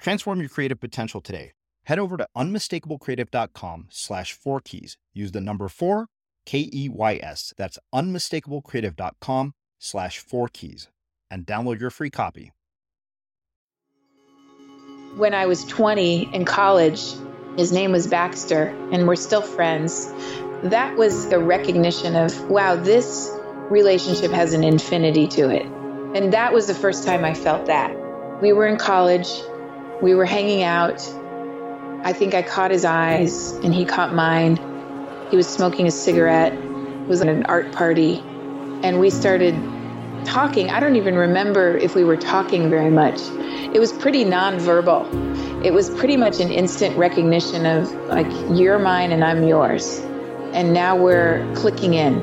Transform your creative potential today. Head over to unmistakablecreative.com slash four keys. Use the number four, K E Y S. That's unmistakablecreative.com slash four keys and download your free copy. When I was 20 in college, his name was Baxter, and we're still friends. That was the recognition of, wow, this relationship has an infinity to it. And that was the first time I felt that. We were in college, we were hanging out. I think I caught his eyes and he caught mine. He was smoking a cigarette. It was at an art party. And we started talking. I don't even remember if we were talking very much. It was pretty nonverbal. It was pretty much an instant recognition of like, you're mine and I'm yours. And now we're clicking in.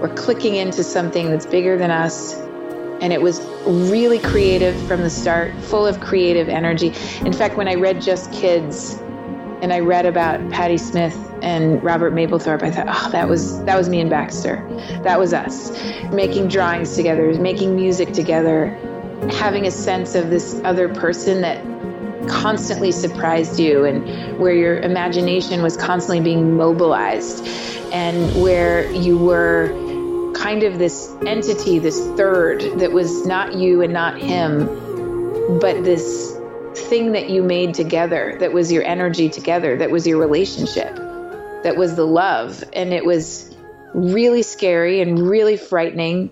We're clicking into something that's bigger than us and it was really creative from the start, full of creative energy. In fact, when I read Just Kids and I read about Patti Smith and Robert Mapplethorpe, I thought, oh, that was that was me and Baxter. That was us making drawings together, making music together, having a sense of this other person that constantly surprised you and where your imagination was constantly being mobilized and where you were kind of this entity, this third that was not you and not him, but this thing that you made together, that was your energy together, that was your relationship, that was the love. And it was really scary and really frightening.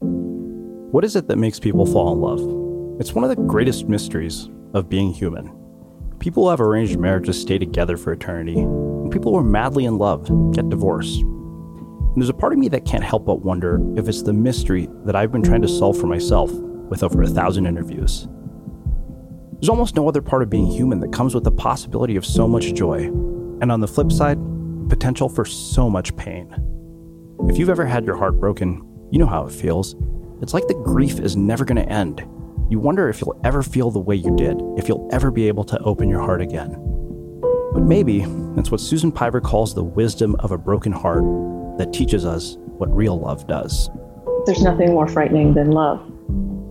What is it that makes people fall in love? It's one of the greatest mysteries of being human. People who have arranged marriages stay together for eternity, people who are madly in love get divorced. And there's a part of me that can't help but wonder if it's the mystery that I've been trying to solve for myself with over a thousand interviews. There's almost no other part of being human that comes with the possibility of so much joy, and on the flip side, potential for so much pain. If you've ever had your heart broken, you know how it feels. It's like the grief is never going to end, you wonder if you'll ever feel the way you did, if you'll ever be able to open your heart again. But maybe that's what Susan Piver calls the wisdom of a broken heart that teaches us what real love does. There's nothing more frightening than love.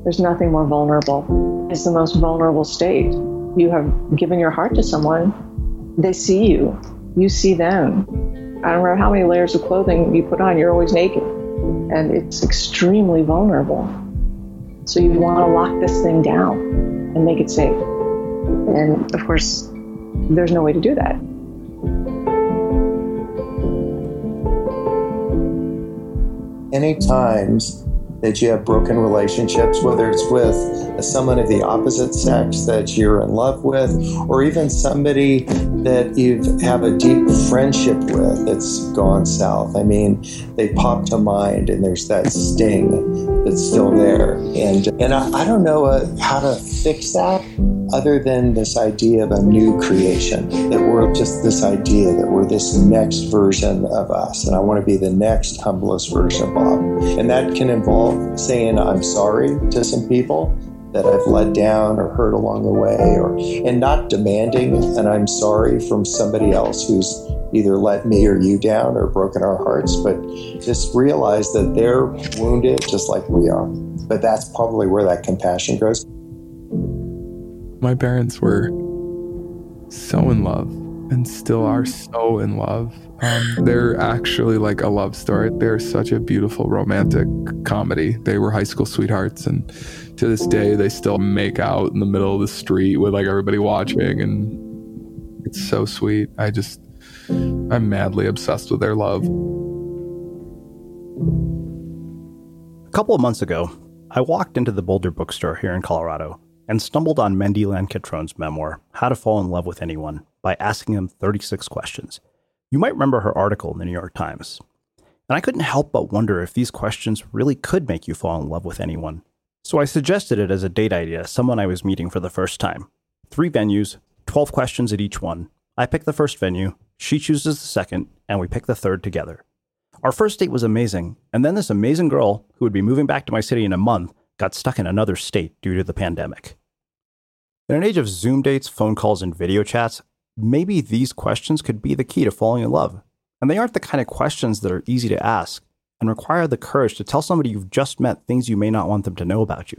There's nothing more vulnerable. It's the most vulnerable state. You have given your heart to someone, they see you, you see them. I don't know how many layers of clothing you put on, you're always naked. And it's extremely vulnerable. So you want to lock this thing down and make it safe. And of course, there's no way to do that. Any times that you have broken relationships, whether it's with someone of the opposite sex that you're in love with, or even somebody that you have a deep friendship with that's gone south. I mean, they pop to mind, and there's that sting that's still there. And and I, I don't know uh, how to fix that other than this idea of a new creation, that we're just this idea that we're this next version of us, and I want to be the next humblest version of Bob. And that can involve saying I'm sorry to some people that I've let down or hurt along the way, or and not demanding an I'm sorry from somebody else who's either let me or you down or broken our hearts, but just realize that they're wounded just like we are. But that's probably where that compassion goes. My parents were so in love. and still are so in love. Um, they're actually like a love story. They're such a beautiful romantic comedy. They were high school sweethearts, and to this day, they still make out in the middle of the street with like everybody watching, and it's so sweet. I just, I'm madly obsessed with their love. A couple of months ago, I walked into the Boulder bookstore here in Colorado and stumbled on Mandy Len Catron's memoir, How to Fall in Love with Anyone, by asking him 36 questions. You might remember her article in the New York Times. And I couldn't help but wonder if these questions really could make you fall in love with anyone. So I suggested it as a date idea to someone I was meeting for the first time. Three venues, 12 questions at each one. I pick the first venue, she chooses the second, and we pick the third together. Our first date was amazing, and then this amazing girl, who would be moving back to my city in a month, got stuck in another state due to the pandemic. In an age of Zoom dates, phone calls, and video chats, maybe these questions could be the key to falling in love. And they aren't the kind of questions that are easy to ask and require the courage to tell somebody you've just met things you may not want them to know about you.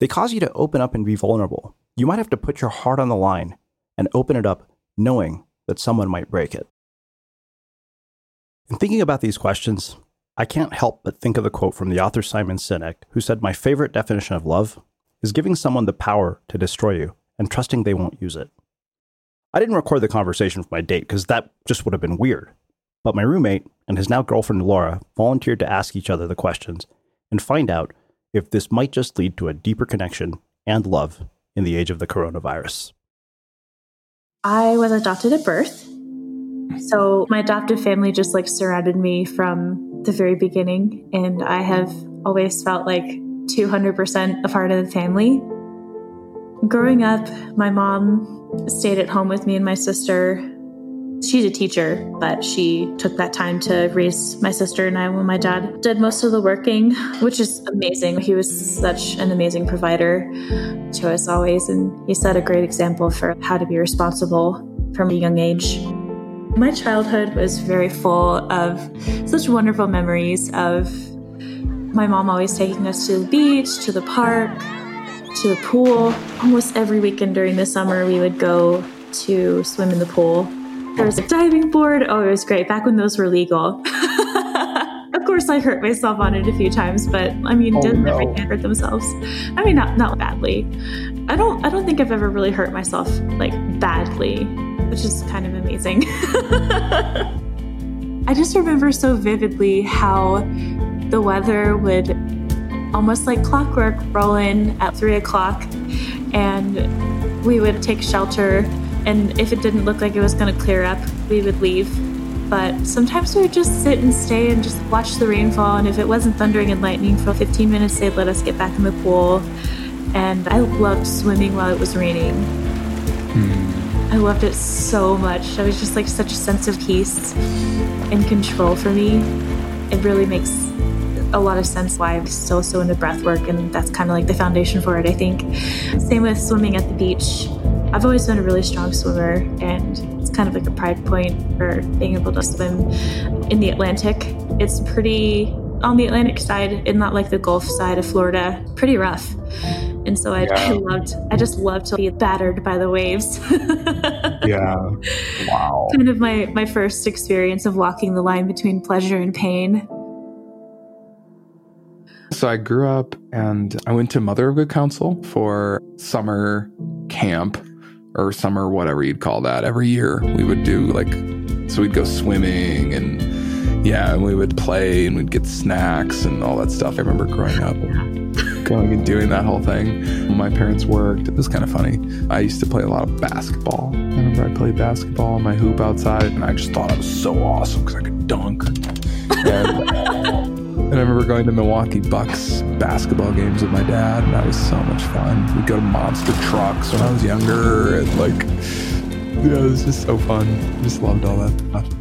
They cause you to open up and be vulnerable. You might have to put your heart on the line and open it up knowing that someone might break it. In thinking about these questions, I can't help but think of the quote from the author Simon Sinek, who said, My favorite definition of love is giving someone the power to destroy you and trusting they won't use it. I didn't record the conversation with my date because that just would have been weird. But my roommate and his now girlfriend Laura volunteered to ask each other the questions and find out if this might just lead to a deeper connection and love in the age of the coronavirus. I was adopted at birth. So my adoptive family just like surrounded me from the very beginning. And I have always felt like 200% a part of the family. Growing up, my mom stayed at home with me and my sister. She's a teacher, but she took that time to raise my sister and I when my dad did most of the working, which is amazing. He was such an amazing provider to us always, and he set a great example for how to be responsible from a young age. My childhood was very full of such wonderful memories of my mom always taking us to the beach, to the park, to the pool. Almost every weekend during the summer, we would go to swim in the pool. There was a diving board. Oh, it was great. Back when those were legal. of course, I hurt myself on it a few times, but I mean, oh, didn't no. everyone hurt themselves? I mean, not not badly. I don't. I don't think I've ever really hurt myself like badly, which is kind of amazing. I just remember so vividly how the weather would almost like clockwork roll in at three o'clock, and we would take shelter. And if it didn't look like it was going to clear up, we would leave. But sometimes we would just sit and stay and just watch the rainfall. And if it wasn't thundering and lightning for 15 minutes, they'd let us get back in the pool. And I loved swimming while it was raining. Mm. I loved it so much. I was just like such a sense of peace and control for me. It really makes a lot of sense why I'm still so into breath work, and that's kind of like the foundation for it, I think. Same with swimming at the beach. I've always been a really strong swimmer, and it's kind of like a pride point for being able to swim in the Atlantic. It's pretty on the Atlantic side and not like the Gulf side of Florida, pretty rough. And so I, yeah. I loved, I just loved to be battered by the waves. yeah. Wow. Kind of my, my first experience of walking the line between pleasure and pain. So I grew up and I went to Mother of Good Counsel for summer camp or summer, whatever you'd call that. Every year we would do like, so we'd go swimming and yeah, and we would play and we'd get snacks and all that stuff. I remember growing up going and doing that whole thing. My parents worked, it was kind of funny. I used to play a lot of basketball. I remember I played basketball on my hoop outside and I just thought I was so awesome because I could dunk. And, and I remember going to Milwaukee Bucks basketball games with my dad, and that was so much fun. We'd go to monster trucks when I was younger, and like, yeah, it was just so fun. Just loved all that stuff.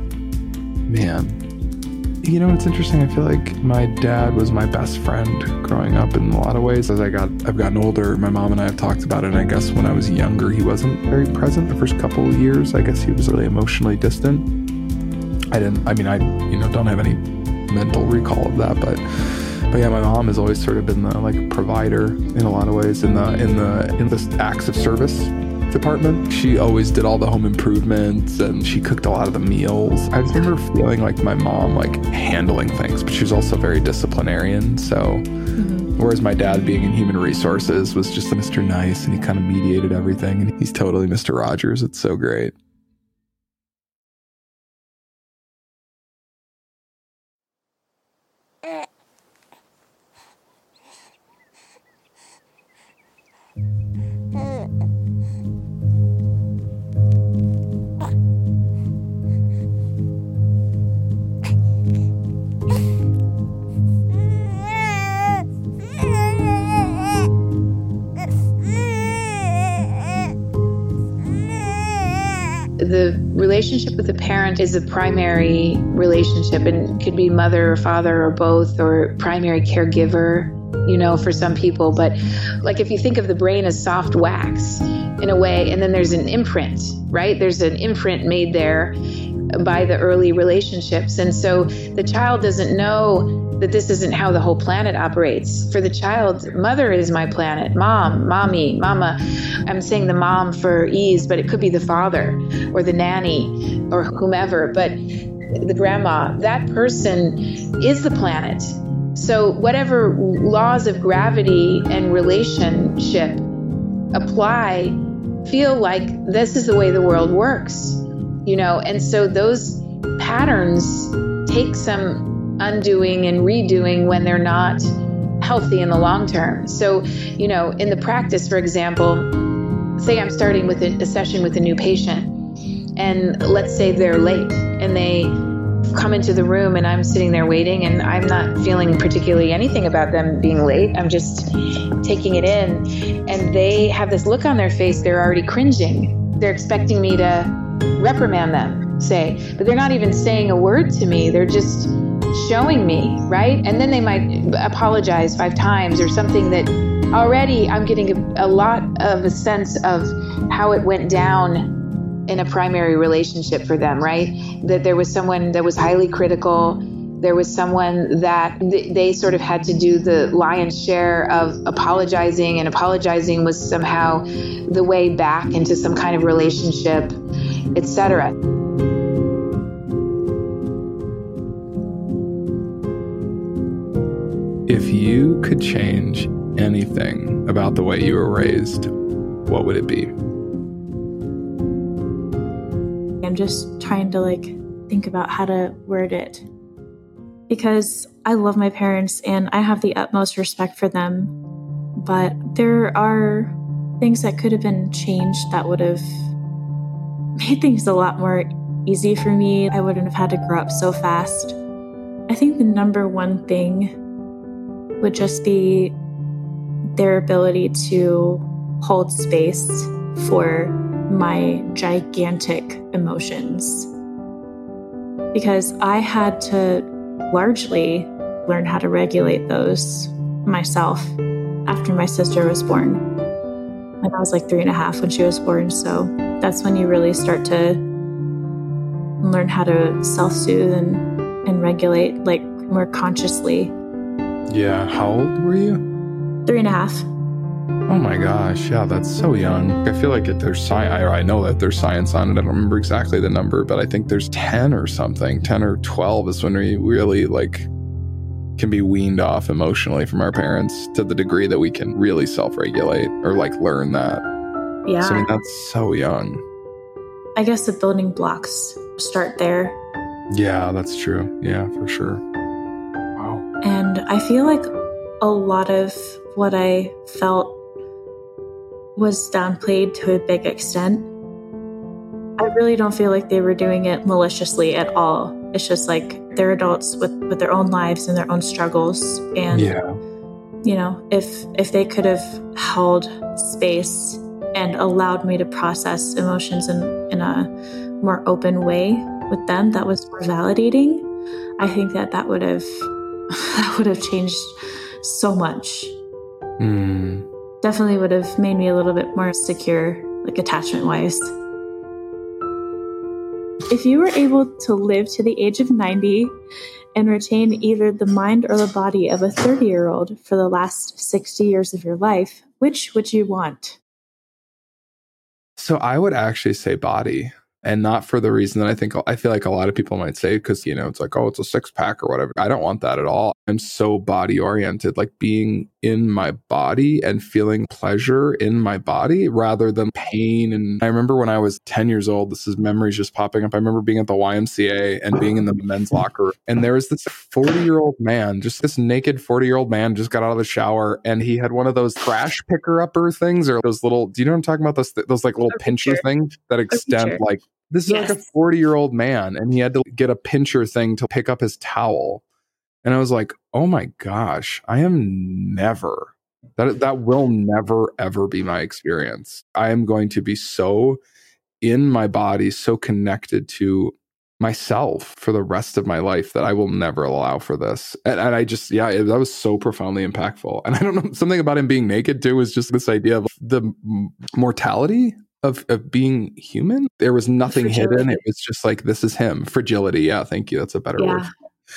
Man, you know what's interesting? I feel like my dad was my best friend growing up in a lot of ways. As I got, I've gotten older. My mom and I have talked about it. And I guess when I was younger, he wasn't very present the first couple of years. I guess he was really emotionally distant. I didn't. I mean, I you know don't have any mental recall of that, but but yeah, my mom has always sort of been the like provider in a lot of ways in the in the in the acts of service department. She always did all the home improvements and she cooked a lot of the meals. I just remember feeling like my mom like handling things, but she was also very disciplinarian. So mm-hmm. whereas my dad being in human resources was just Mr. Nice and he kind of mediated everything and he's totally Mr. Rogers. It's so great. Relationship with the parent is a primary relationship and could be mother or father or both or primary caregiver you know for some people. But like if you think of the brain as soft wax in a way and then there's an imprint right? There's an imprint made there by the early relationships and so the child doesn't know that this isn't how the whole planet operates. For the child, mother is my planet, mom, mommy, mama. I'm saying the mom for ease, but it could be the father or the nanny or whomever. But the grandma, that person is the planet. So, whatever laws of gravity and relationship apply, feel like this is the way the world works, you know? And so, those patterns take some undoing and redoing when they're not healthy in the long term. So, you know, in the practice, for example, say I'm starting with a, a session with a new patient, and let's say they're late and they come into the room and I'm sitting there waiting and I'm not feeling particularly anything about them being late. I'm just taking it in. And they have this look on their face, they're already cringing. They're expecting me to reprimand them, say, but they're not even saying a word to me. They're just showing me, right? And then they might apologize five times or something that already I'm getting a, a lot of a sense of how it went down in a primary relationship for them, right? That there was someone that was highly critical. There was someone that th- they sort of had to do the lion's share of apologizing, and apologizing was somehow the way back into some kind of relationship, etc. If you could change anything about the way you were raised, what would it be? I'm just trying to like think about how to word it. Because I love my parents and I have the utmost respect for them, but there are things that could have been changed that would have made things a lot more easy for me. I wouldn't have had to grow up so fast. I think the number one thing would just be their ability to hold space for my gigantic emotions. Because I had to largely learn how to regulate those myself after my sister was born. When I was like three and a half when she was born. So that's when you really start to learn how to self soothe and, and regulate like more consciously yeah. How old were you? Three and a half. Oh my gosh. Yeah, that's so young. I feel like there's science. I, I know that there's science on it. I don't remember exactly the number, but I think there's 10 or something. 10 or 12 is when we really like can be weaned off emotionally from our parents to the degree that we can really self regulate or like learn that. Yeah. So, I mean, that's so young. I guess the building blocks start there. Yeah, that's true. Yeah, for sure. Wow. And I feel like a lot of what I felt was downplayed to a big extent. I really don't feel like they were doing it maliciously at all. It's just like they're adults with, with their own lives and their own struggles. And yeah. you know, if if they could have held space and allowed me to process emotions in, in a more open way with them that was more validating, I think that that would have that would have changed so much. Mm. Definitely would have made me a little bit more secure, like attachment wise. If you were able to live to the age of 90 and retain either the mind or the body of a 30 year old for the last 60 years of your life, which would you want? So I would actually say body and not for the reason that I think I feel like a lot of people might say because you know it's like oh it's a six pack or whatever. I don't want that at all. I'm so body oriented, like being in my body and feeling pleasure in my body rather than pain. And I remember when I was 10 years old, this is memories just popping up. I remember being at the YMCA and being in the men's locker, and there was this 40 year old man, just this naked 40 year old man, just got out of the shower and he had one of those trash picker upper things or those little. Do you know what I'm talking about? Those those like little pincher things that extend like this is yes. like a 40 year old man, and he had to get a pincher thing to pick up his towel. And I was like, oh my gosh, I am never, that, that will never, ever be my experience. I am going to be so in my body, so connected to myself for the rest of my life that I will never allow for this. And, and I just, yeah, it, that was so profoundly impactful. And I don't know, something about him being naked too was just this idea of the mortality of, of being human. There was nothing fragility. hidden. It was just like, this is him. Fragility. Yeah. Thank you. That's a better yeah, word.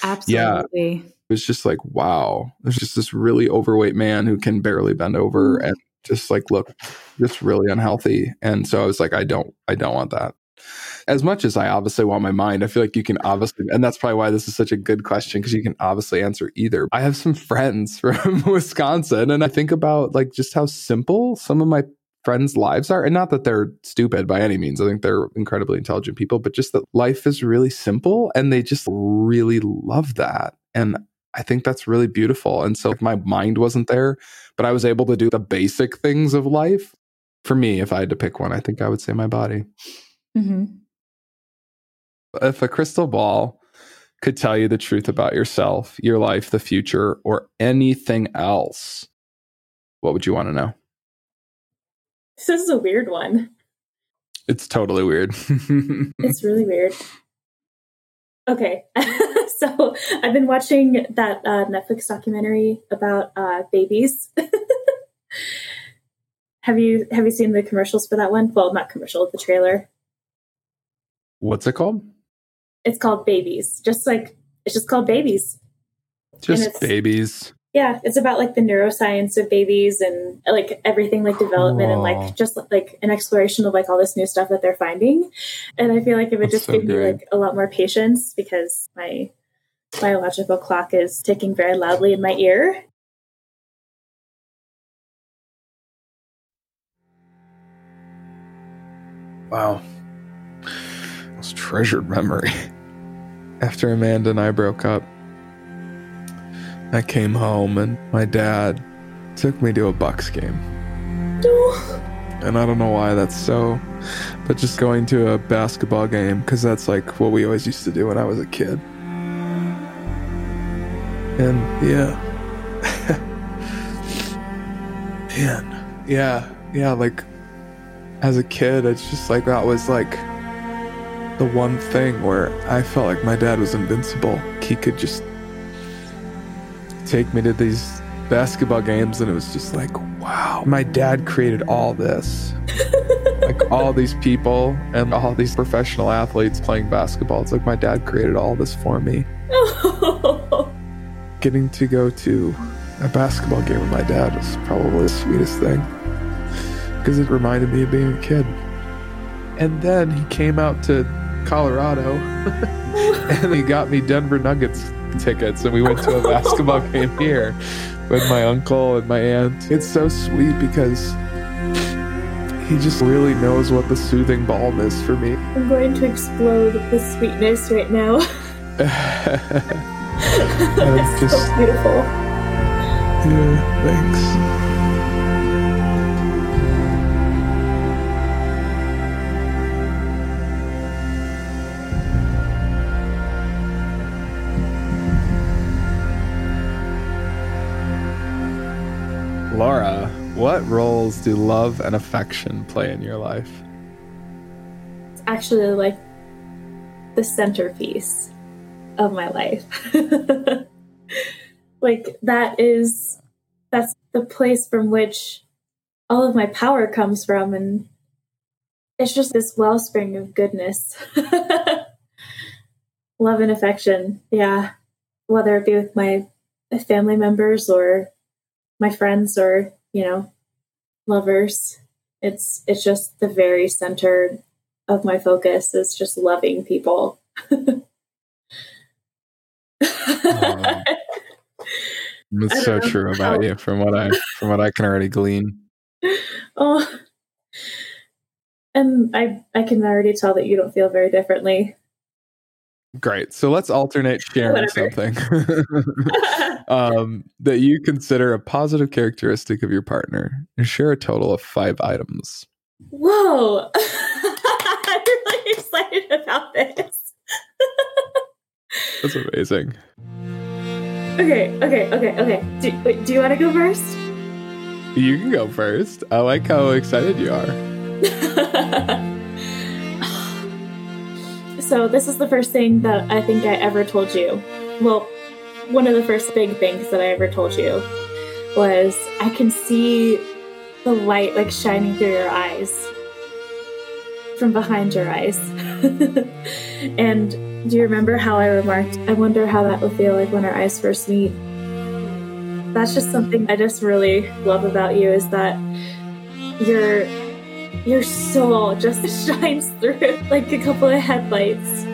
Absolutely. Yeah. It was just like, wow, there's just this really overweight man who can barely bend over mm. and just like look just really unhealthy. And so I was like, I don't, I don't want that. As much as I obviously want my mind, I feel like you can obviously, and that's probably why this is such a good question because you can obviously answer either. I have some friends from Wisconsin, and I think about like just how simple some of my friends' lives are. And not that they're stupid by any means. I think they're incredibly intelligent people, but just that life is really simple and they just really love that. And I think that's really beautiful. And so if my mind wasn't there, but I was able to do the basic things of life, for me, if I had to pick one, I think I would say my body. Mm-hmm. If a crystal ball could tell you the truth about yourself, your life, the future, or anything else, what would you want to know? This is a weird one. It's totally weird. it's really weird. Okay. so I've been watching that uh, Netflix documentary about uh, babies. have you have you seen the commercials for that one? Well, not commercial, the trailer. What's it called? It's called Babies. Just like it's just called Babies. Just babies yeah it's about like the neuroscience of babies and like everything like development and like just like an exploration of like all this new stuff that they're finding. And i feel like it would That's just so give great. me like a lot more patience because my biological clock is ticking very loudly in my ear. Wow. Most treasured memory. After amanda and i broke up I came home and my dad took me to a Bucks game. And I don't know why that's so, but just going to a basketball game, because that's like what we always used to do when I was a kid. And yeah. Man. Yeah. Yeah. Like as a kid, it's just like that was like the one thing where I felt like my dad was invincible. He could just take me to these basketball games and it was just like wow. My dad created all this. Like all these people and all these professional athletes playing basketball. It's like my dad created all this for me. Getting to go to a basketball game with my dad was probably the sweetest thing because it reminded me of being a kid. And then he came out to colorado and he got me denver nuggets tickets and we went to a basketball game here with my uncle and my aunt. It's so sweet because he just really knows what the soothing balm is for me. I'm going to explode with the sweetness right now. it's just so beautiful. Yeah, thanks. Laura, what roles do love and affection play in your life? It's actually like the centerpiece of my life. like that is that's the place from which all of my power comes from and it's just this wellspring of goodness. Love and affection. Yeah. Whether it be with my family members or my friends or, you know, lovers. It's it's just the very center of my focus is just loving people. Um, oh. It's so true about you from what I from what I can already glean. oh. And I I can already tell that you don't feel very differently. Great. So let's alternate sharing Whatever. something um, that you consider a positive characteristic of your partner and share a total of five items. Whoa. I'm really excited about this. That's amazing. Okay, okay, okay, okay. Do, wait, do you want to go first? You can go first. I like how excited you are. so, this is the first thing that I think I ever told you. Well, one of the first big things that I ever told you was I can see the light like shining through your eyes from behind your eyes. and do you remember how I remarked, I wonder how that would feel like when our eyes first meet? That's just something I just really love about you is that your your soul just shines through like a couple of headlights,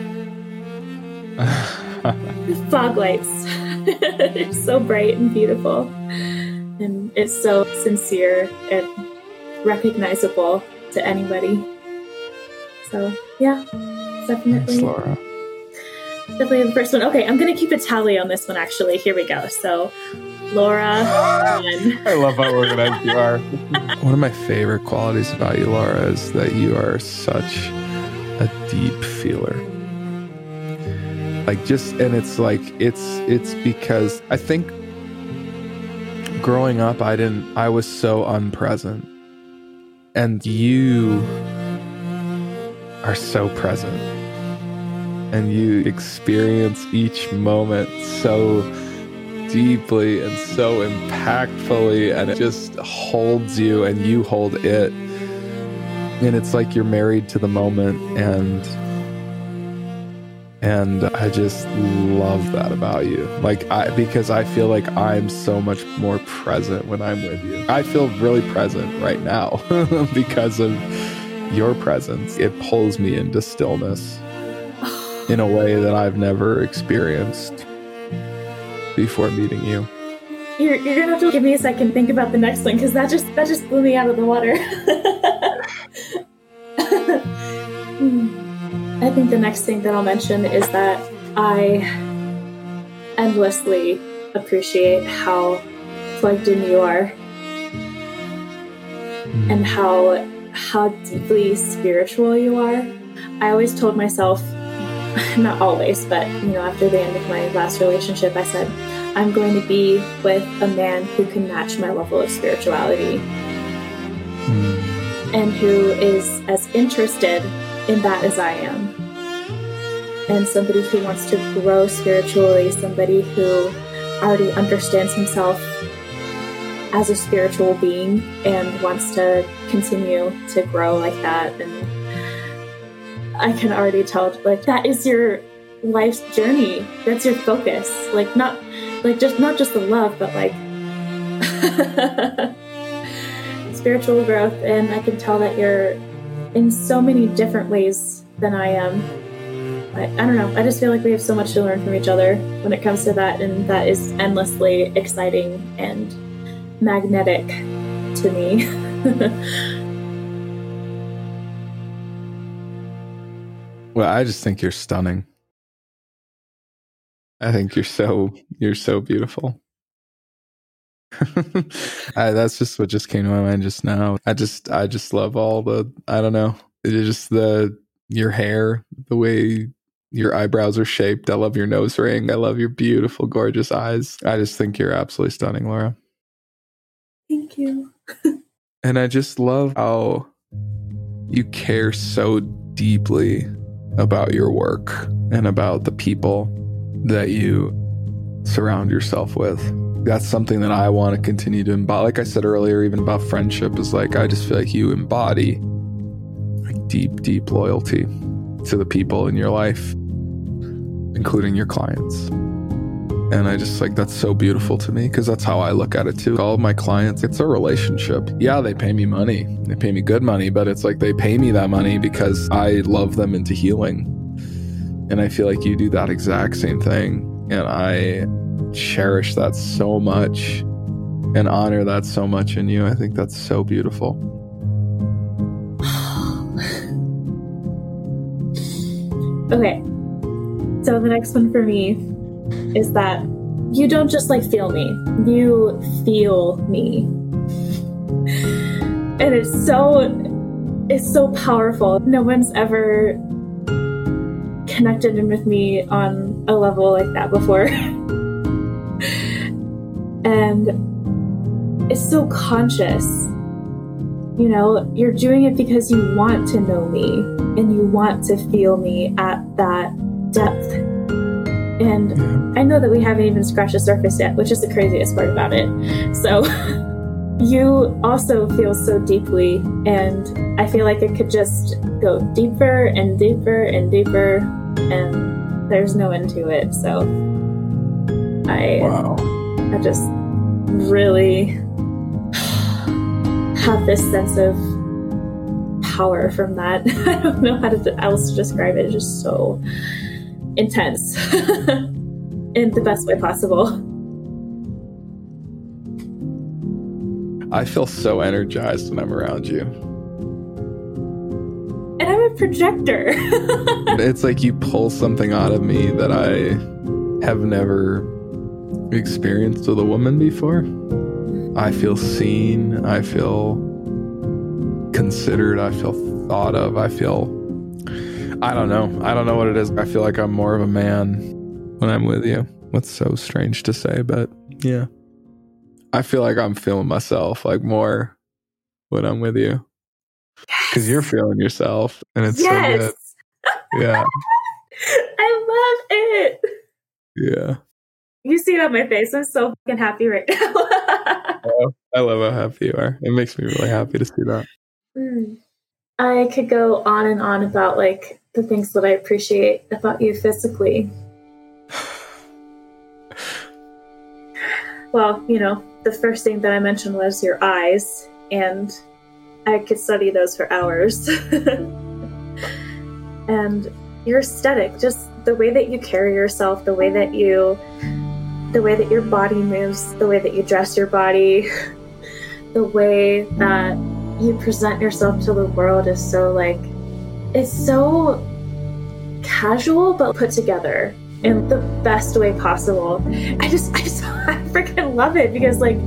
fog lights. It's so bright and beautiful. And it's so sincere and recognizable to anybody. So yeah, definitely. Thanks, Laura. Definitely the first one. Okay, I'm gonna keep a tally on this one actually. Here we go. So Laura. I love how organized you are. One of my favorite qualities about you, Laura, is that you are such a deep feeler. Like just and it's like it's it's because I think growing up I didn't I was so unpresent. And you are so present. And you experience each moment so deeply and so impactfully and it just holds you and you hold it and it's like you're married to the moment and and i just love that about you like i because i feel like i'm so much more present when i'm with you i feel really present right now because of your presence it pulls me into stillness in a way that i've never experienced before meeting you. You're, you're gonna have to give me a second think about the next one because that just that just blew me out of the water. think the next thing that I'll mention is that I endlessly appreciate how plugged in you are hmm. and how how deeply spiritual you are. I always told myself not always, but you know, after the end of my last relationship, I said, I'm going to be with a man who can match my level of spirituality hmm. and who is as interested in that as I am. And somebody who wants to grow spiritually, somebody who already understands himself as a spiritual being and wants to continue to grow like that and I can already tell like that is your life's journey. That's your focus. Like not like just not just the love, but like spiritual growth and I can tell that you're in so many different ways than I am. I, I don't know. I just feel like we have so much to learn from each other when it comes to that, and that is endlessly exciting and magnetic to me. Well, I just think you're stunning. I think you're so you're so beautiful. I, that's just what just came to my mind just now. I just I just love all the I don't know. It's just the your hair, the way your eyebrows are shaped. I love your nose ring. I love your beautiful, gorgeous eyes. I just think you're absolutely stunning, Laura. Thank you. And I just love how you care so deeply about your work and about the people that you surround yourself with. That's something that I want to continue to embody. Like I said earlier, even about friendship, is like I just feel like you embody like deep, deep loyalty to the people in your life, including your clients. And I just like, that's so beautiful to me because that's how I look at it too. All of my clients, it's a relationship. Yeah, they pay me money, they pay me good money, but it's like they pay me that money because I love them into healing. And I feel like you do that exact same thing. And I cherish that so much and honor that so much in you. I think that's so beautiful. okay. So the next one for me is that you don't just like feel me, you feel me. and it's so it's so powerful. No one's ever connected in with me on a level like that before. and it's so conscious. You know, you're doing it because you want to know me and you want to feel me at that depth. And I know that we haven't even scratched the surface yet, which is the craziest part about it. So you also feel so deeply, and I feel like it could just go deeper and deeper and deeper, and there's no end to it. So I, Wow. I just really have this sense of power from that. I don't know how to else to describe it. It's just so intense in the best way possible. I feel so energized when I'm around you. And I'm a projector. It's like you pull something out of me that I have never experienced with a woman before. I feel seen. I feel considered. I feel thought of. I feel. I don't know. I don't know what it is. I feel like I'm more of a man when I'm with you. What's so strange to say, but yeah. I feel like I'm feeling myself like more when I'm with you. Because you're feeling yourself and it's so good. Yeah. I love it. Yeah. You see it on my face. I'm so fucking happy right now. Oh, I love how happy you are. It makes me really happy to see that. Mm. I could go on and on about like the things that I appreciate about you physically. well, you know, the first thing that I mentioned was your eyes, and I could study those for hours. and your aesthetic, just the way that you carry yourself, the way that you the way that your body moves, the way that you dress your body, the way that you present yourself to the world is so like it's so casual but put together in the best way possible. I just I just I freaking love it because like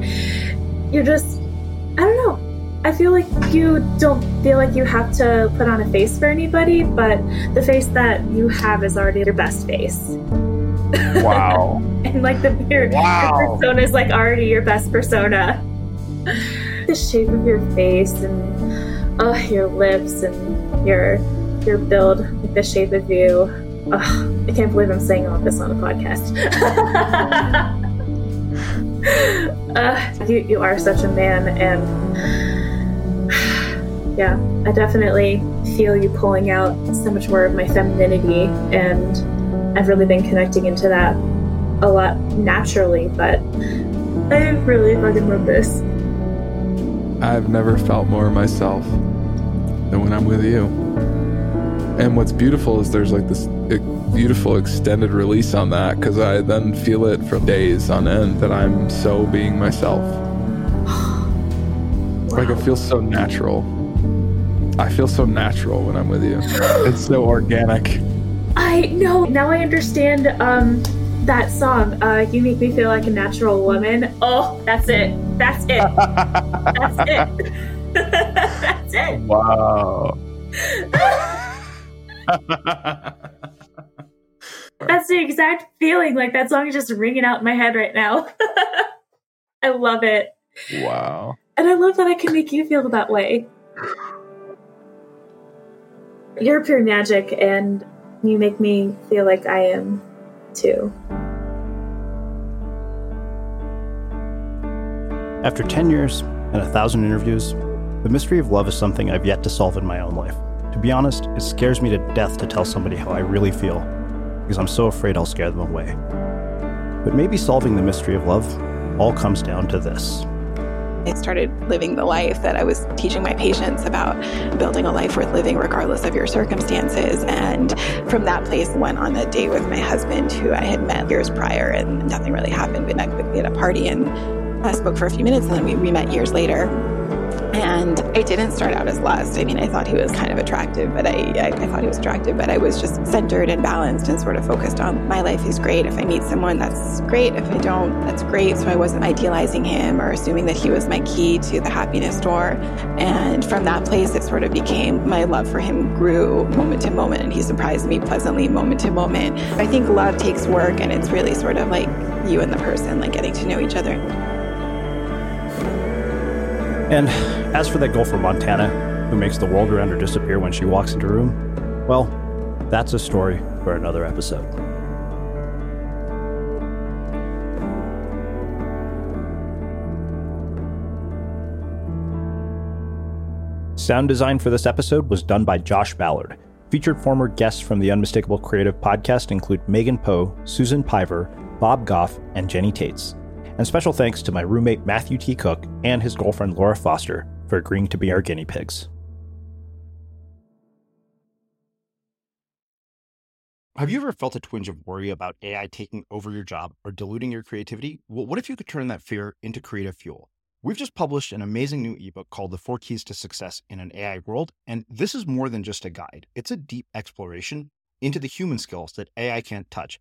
you're just I don't know. I feel like you don't feel like you have to put on a face for anybody, but the face that you have is already your best face. Wow. and like the your, Wow. your persona is like already your best persona. the shape of your face and uh, your lips and your your build, like the shape of you. Ugh, I can't believe I'm saying all this on a podcast. uh, you you are such a man, and yeah, I definitely feel you pulling out so much more of my femininity, and I've really been connecting into that a lot naturally. But I really fucking love this. I've never felt more myself than when I'm with you. And what's beautiful is there's like this beautiful extended release on that because I then feel it for days on end that I'm so being myself. Like it feels so natural. I feel so natural when I'm with you. It's so organic. I know now. I understand um, that song. Uh, you make me feel like a natural woman. Oh, that's it. That's it. That's it. that's it. Wow. That's the exact feeling. Like that song is just ringing out in my head right now. I love it, wow. and I love that I can make you feel that way. You're pure magic, and you make me feel like I am too. After 10 years and a thousand interviews, the mystery of love is something I've yet to solve in my own life. To be honest, it scares me to death to tell somebody how I really feel, because I'm so afraid I'll scare them away. But maybe solving the mystery of love all comes down to this. I started living the life that I was teaching my patients about building a life worth living regardless of your circumstances. And from that place, went on a date with my husband, who I had met years prior, and nothing really happened. We met quickly at a party and I spoke for a few minutes, and then we, we met years later. And I didn't start out as lust. I mean, I thought he was kind of attractive, but I, I, I, thought he was attractive, but I was just centered and balanced and sort of focused on my life is great. If I meet someone, that's great. If I don't, that's great. So I wasn't idealizing him or assuming that he was my key to the happiness door. And from that place, it sort of became my love for him grew moment to moment, and he surprised me pleasantly moment to moment. I think love takes work, and it's really sort of like you and the person, like getting to know each other. And as for that girl from Montana who makes the world around her disappear when she walks into a room, well, that's a story for another episode. Sound design for this episode was done by Josh Ballard. Featured former guests from the Unmistakable Creative podcast include Megan Poe, Susan Piver, Bob Goff, and Jenny Taitz. And special thanks to my roommate Matthew T. Cooke and his girlfriend Laura Foster for agreeing to be our guinea pigs. Have you ever felt a twinge of worry about AI taking over your job or diluting your creativity? Well, what if you could turn that fear into creative fuel? We've just published an amazing new ebook called The Four Keys to Success in an AI World, and this is more than just a guide. It's a deep exploration into the human skills that AI can't touch